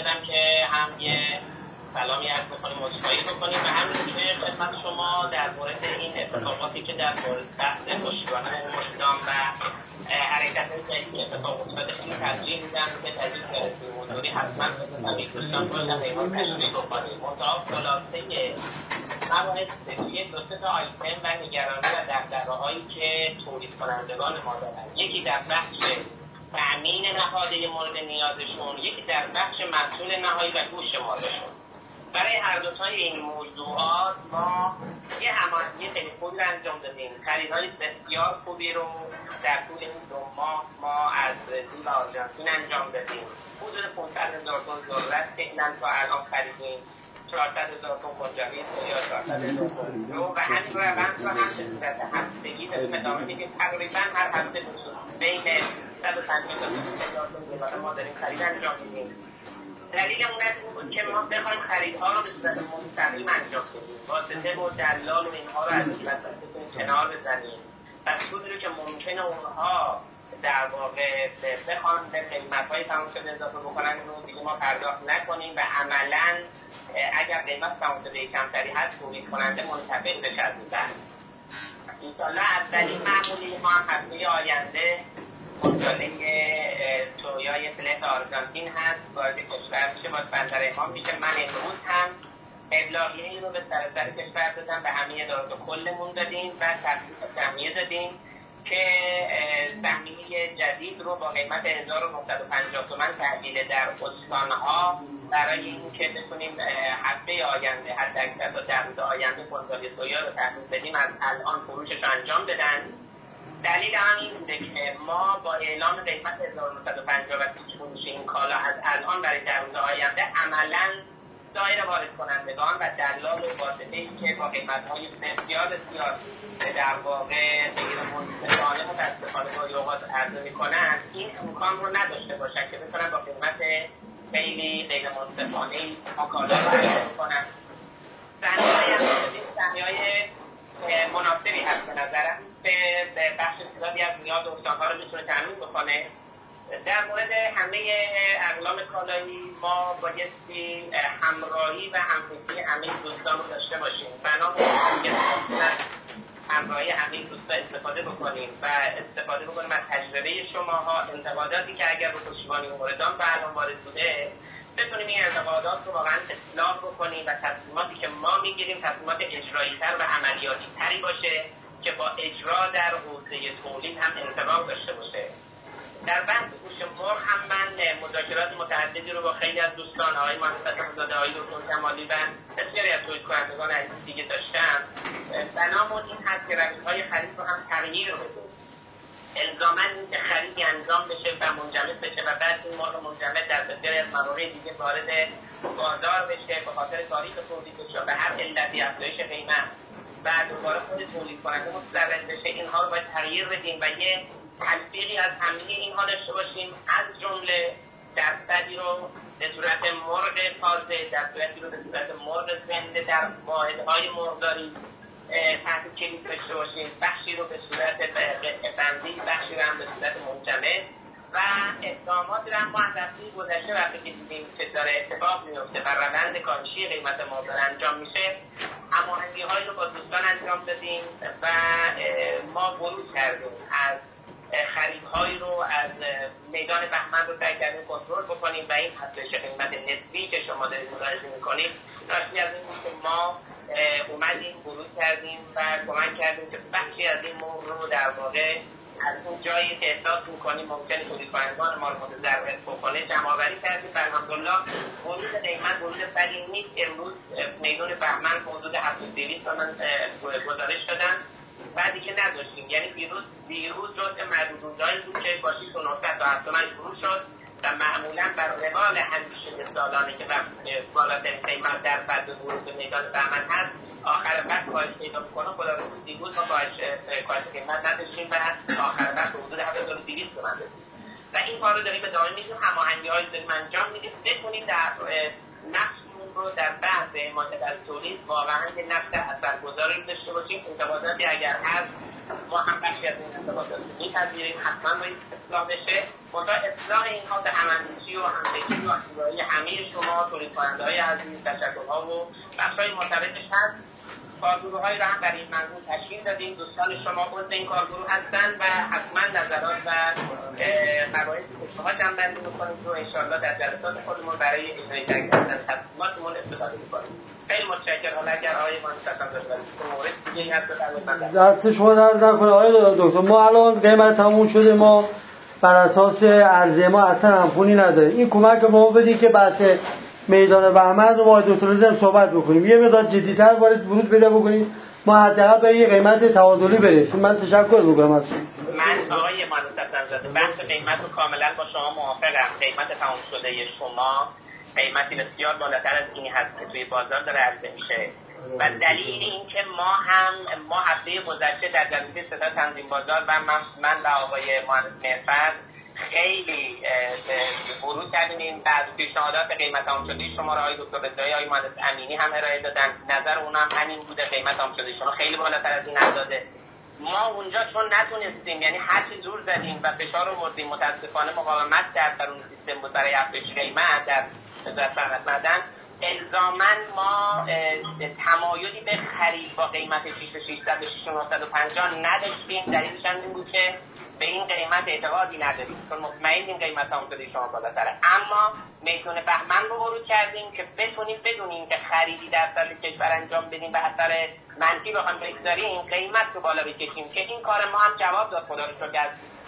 دادم که هم یه سلامی از بکنیم مصفایی بکنیم و همین که خدمت شما در مورد این اتفاقاتی که در مورد بحث پشتیبانان مردان و حرکت جدید اتفاق افتاده خیلی ترجیح میدم که تجدید برسیم حضوری حتما همین دوستان باشن ایمان تشریح بکنیم منتها خلاصه مباحث یک دو تا آیتم و نگرانی و دقدقه هایی که تولید کنندگان ما دارن. یکی در بخش تأمین نهاده مورد نیازشون یکی در بخش مسئول نهایی و گوش مالشون. برای هر دوتای این موضوعات ما یه هماهنگی خیلی خوبی رو انجام دادیم. خریدهای بسیار خوبی رو در طول این دو ماه ما از و آرژانتین انجام دادیم. حدود 500 هزار تن ذرت فعلا تا الان خریدیم. 400 هزار تن کنجاوی یا 400 هزار تن. و همین روند رو هم به صورت هفتگی داریم ادامه میدیم تقریبا هر هفته بین 150 تا 200 هزار تن ما داریم خرید انجام میدیم. دلیل اون این بود که ما بخوایم خریدها رو به صورت مستقیم انجام بدیم. واسطه و دلال و اینها رو از این کنار بزنیم. و سودی رو که ممکنه اونها در واقع بخوان به قیمت های تمام شده اضافه بکنن رو دیگه ما پرداخت نکنیم و عملا اگر قیمت تمام شده کمتری هست تولید کننده منتفع بشه از این بحث. انشاءالله اولین معمولی ما هم هفته آینده مسئله تویای فلت آرژانتین هست وارد کشور میشه. باز بندر امام میشه من امروز هم ابلاغیه رو به سر کشور دادم به همه ادارات کلمون دادیم و تخصیص سهمیه دادیم که سهمیه جدید رو با قیمت 1950 تومن تحویل در استانها برای اینکه بتونیم هفته آینده حتی اکثر تا روز آینده کنترل سویا رو تحویل بدیم از الان فروشش انجام بدن. دلیل هم این بوده که ما با اعلام قیمت 1950 و فروش این کالا از الان برای در روز آینده عملا دایر وارد کنندگان و دلال واسطه ای که با قیمت های بسیار بسیار در واقع غیر منصفانه متاسفانه با اوقات عرضه می‌کنن این امکان رو نداشته باشن که بتونن با قیمت خیلی غیر منصفانه ما کالا رو عرضه می‌کنن سهمی های مناسبی هست به نظرم به بخش نیاز استانها رو می‌تونه تامین بکنه. در مورد همه اقلام کالایی ما بایستی همراهی و همفکری همه دوستان رو داشته باشیم. بنا همراهی همه دوستان استفاده بکنیم و استفاده بکنیم از تجربه شماها انتقاداتی که اگر به پشتیبانی موردان به الان وارد بوده بتونیم این انتقادات رو واقعا اصلاح بکنیم و تصمیماتی که ما می‌گیریم تصمیمات اجرایی تر و عملیاتی تری باشه. که با اجرا در حوزه تولید هم انتقام داشته باشه. در بحث گوش مرغ هم من مذاکرات متعددی رو با خیلی از دوستان آقای محمد زاده آقای دکتر کمالی و بسیاری از تولید کنندگان عزیز دیگه داشتم. بنامون این هست که روشهای خرید رو هم تغییر بدیم الزاما که خریدی انجام بشه و منجمد بشه و بعد این مرغ منجمد در بسیاری از مواقع دیگه وارد بازار بشه به خاطر تاریخ تولیدش به هر علتی افزایش قیمت. و دوباره خود تولید کننده متضرر بشه اینها رو باید تغییر بدیم و یه تلفیقی از همه اینها داشته باشیم. از جمله درصدی رو به صورت مرغ تازه درصدی رو به صورت مرغ زنده در واحدهای مرغداری تحت کلید داشته باشیم. بخشی رو به صورت بندی بخشی رو هم به صورت منجمد. و اقدامات رو هم ما از گذشته وقتی که دیدیم میفته و روند قیمت ما انجام میشه. هماهنگی هایی رو با دوستان انجام دادیم و ما بروز کردیم از خریدهایی رو از میدان بهمن رو سعی کردیم کنترل بکنیم و این افزایش قیمت نسبی که شما دارید ملاحظه می‌کنید ناشی از این که ما اومدیم بروز کردیم و کمک کردیم که بخشی از این مور رو در واقع از اون جایی که احساس می‌کنیم ممکنه تولید کنندگان ما رو متضرر بکنه جمعآوری کردیم و الحمدلله ورود قیمت ورود بدی نیست امروز میدون بهمن به حدود هفتاد دویست تومن گزارش دادن بعدی که نداشتیم. یعنی دیروز دیروز جزء مردودهای بود که با 600 تا 7 تومن شروع شد و معمولا بر روال همیشه سالانه که بالاترین قیمت در بعد ورود میدان بهمن هست آخر وقت کاهش پیدا می‌کنه خدا رو دیروز ما کاهش کاهش قیمت نداشتیم و آخر وقت حدود 7200 تومن و این کار رو داریم ادامه میدیم هماهنگی هایی داریم انجام میدیم. بتونیم در نقشمون رو در بحث حمایت از تولید واقعا یه نقش اثرگذاری داشته باشیم. انتقاداتی اگر هست ما هم بخشی از این انتقادات میپذیریم. حتما باید اصلاح بشه. منتها اصلاح اینها به هماندیشی و همفکری و همراهی همه شما تولید کننده های عزیز تشکلها و بخشهای مرتبطش هست. کارگروه هم در این منظور تشکیل دادیم. دوستان شما عضو این کارگروه هستن و حتما نظرات و قواعد شما جنبندی می‌کنید و انشاءالله در جلسات خودمون برای اجرای تکلیف از تصمیماتمون استفاده می‌کنیم. خیلی دست شما درد نکنه. آقای دکتر ما الان قیمت تموم شده ما بر اساس عرضه ما اصلا همخونی نداره. این کمک ما بدید که بحث میدان بهمن با دکتر صحبت بکنیم. یه مقدار جدیتر وارد ورود پیدا بکنید ما حداقل به یه قیمت تعادلی برسیم. من تشکر می‌کنم از من آقای زاده بحث قیمت رو کاملا با شما موافقم. قیمت تمام شده شما قیمتی بسیار بالاتر از اینی هست که توی بازار داره عرضه میشه. و دلیل این که ما هم ما هفته گذشته در جلسه صدا تنظیم بازار و من, من و آقای مهندس مرفت خیلی ورود کردیم این بعض پیشنهادات قیمت هم شده. شما را آقای دکتر رضایی آقای مهندس امینی هم ارائه دادن. نظر اونم همین بوده قیمت هم شده. شما خیلی بالاتر از این داده. ما اونجا چون نتونستیم یعنی هر چی زور زدیم و فشار آوردیم متاسفانه مقاومت در درون سیستم بود برای افزایش قیمت در وزارت صنعت معدن الزاما ما تمایلی به خرید با قیمت 6600 و 6950 نداشتیم. دلیلش هم این بود که به این قیمت اعتقادی نداریم چون مطمئنیم قیمت شده شما بالاتره اما میدون بهمن رو ورود کردیم که بتونیم بدونیم که خریدی در سال کشور انجام بدیم به اثر منفی بخوام بگذاریم قیمت رو بالا بکشیم که این کار ما هم جواب داد خدا رو شکر.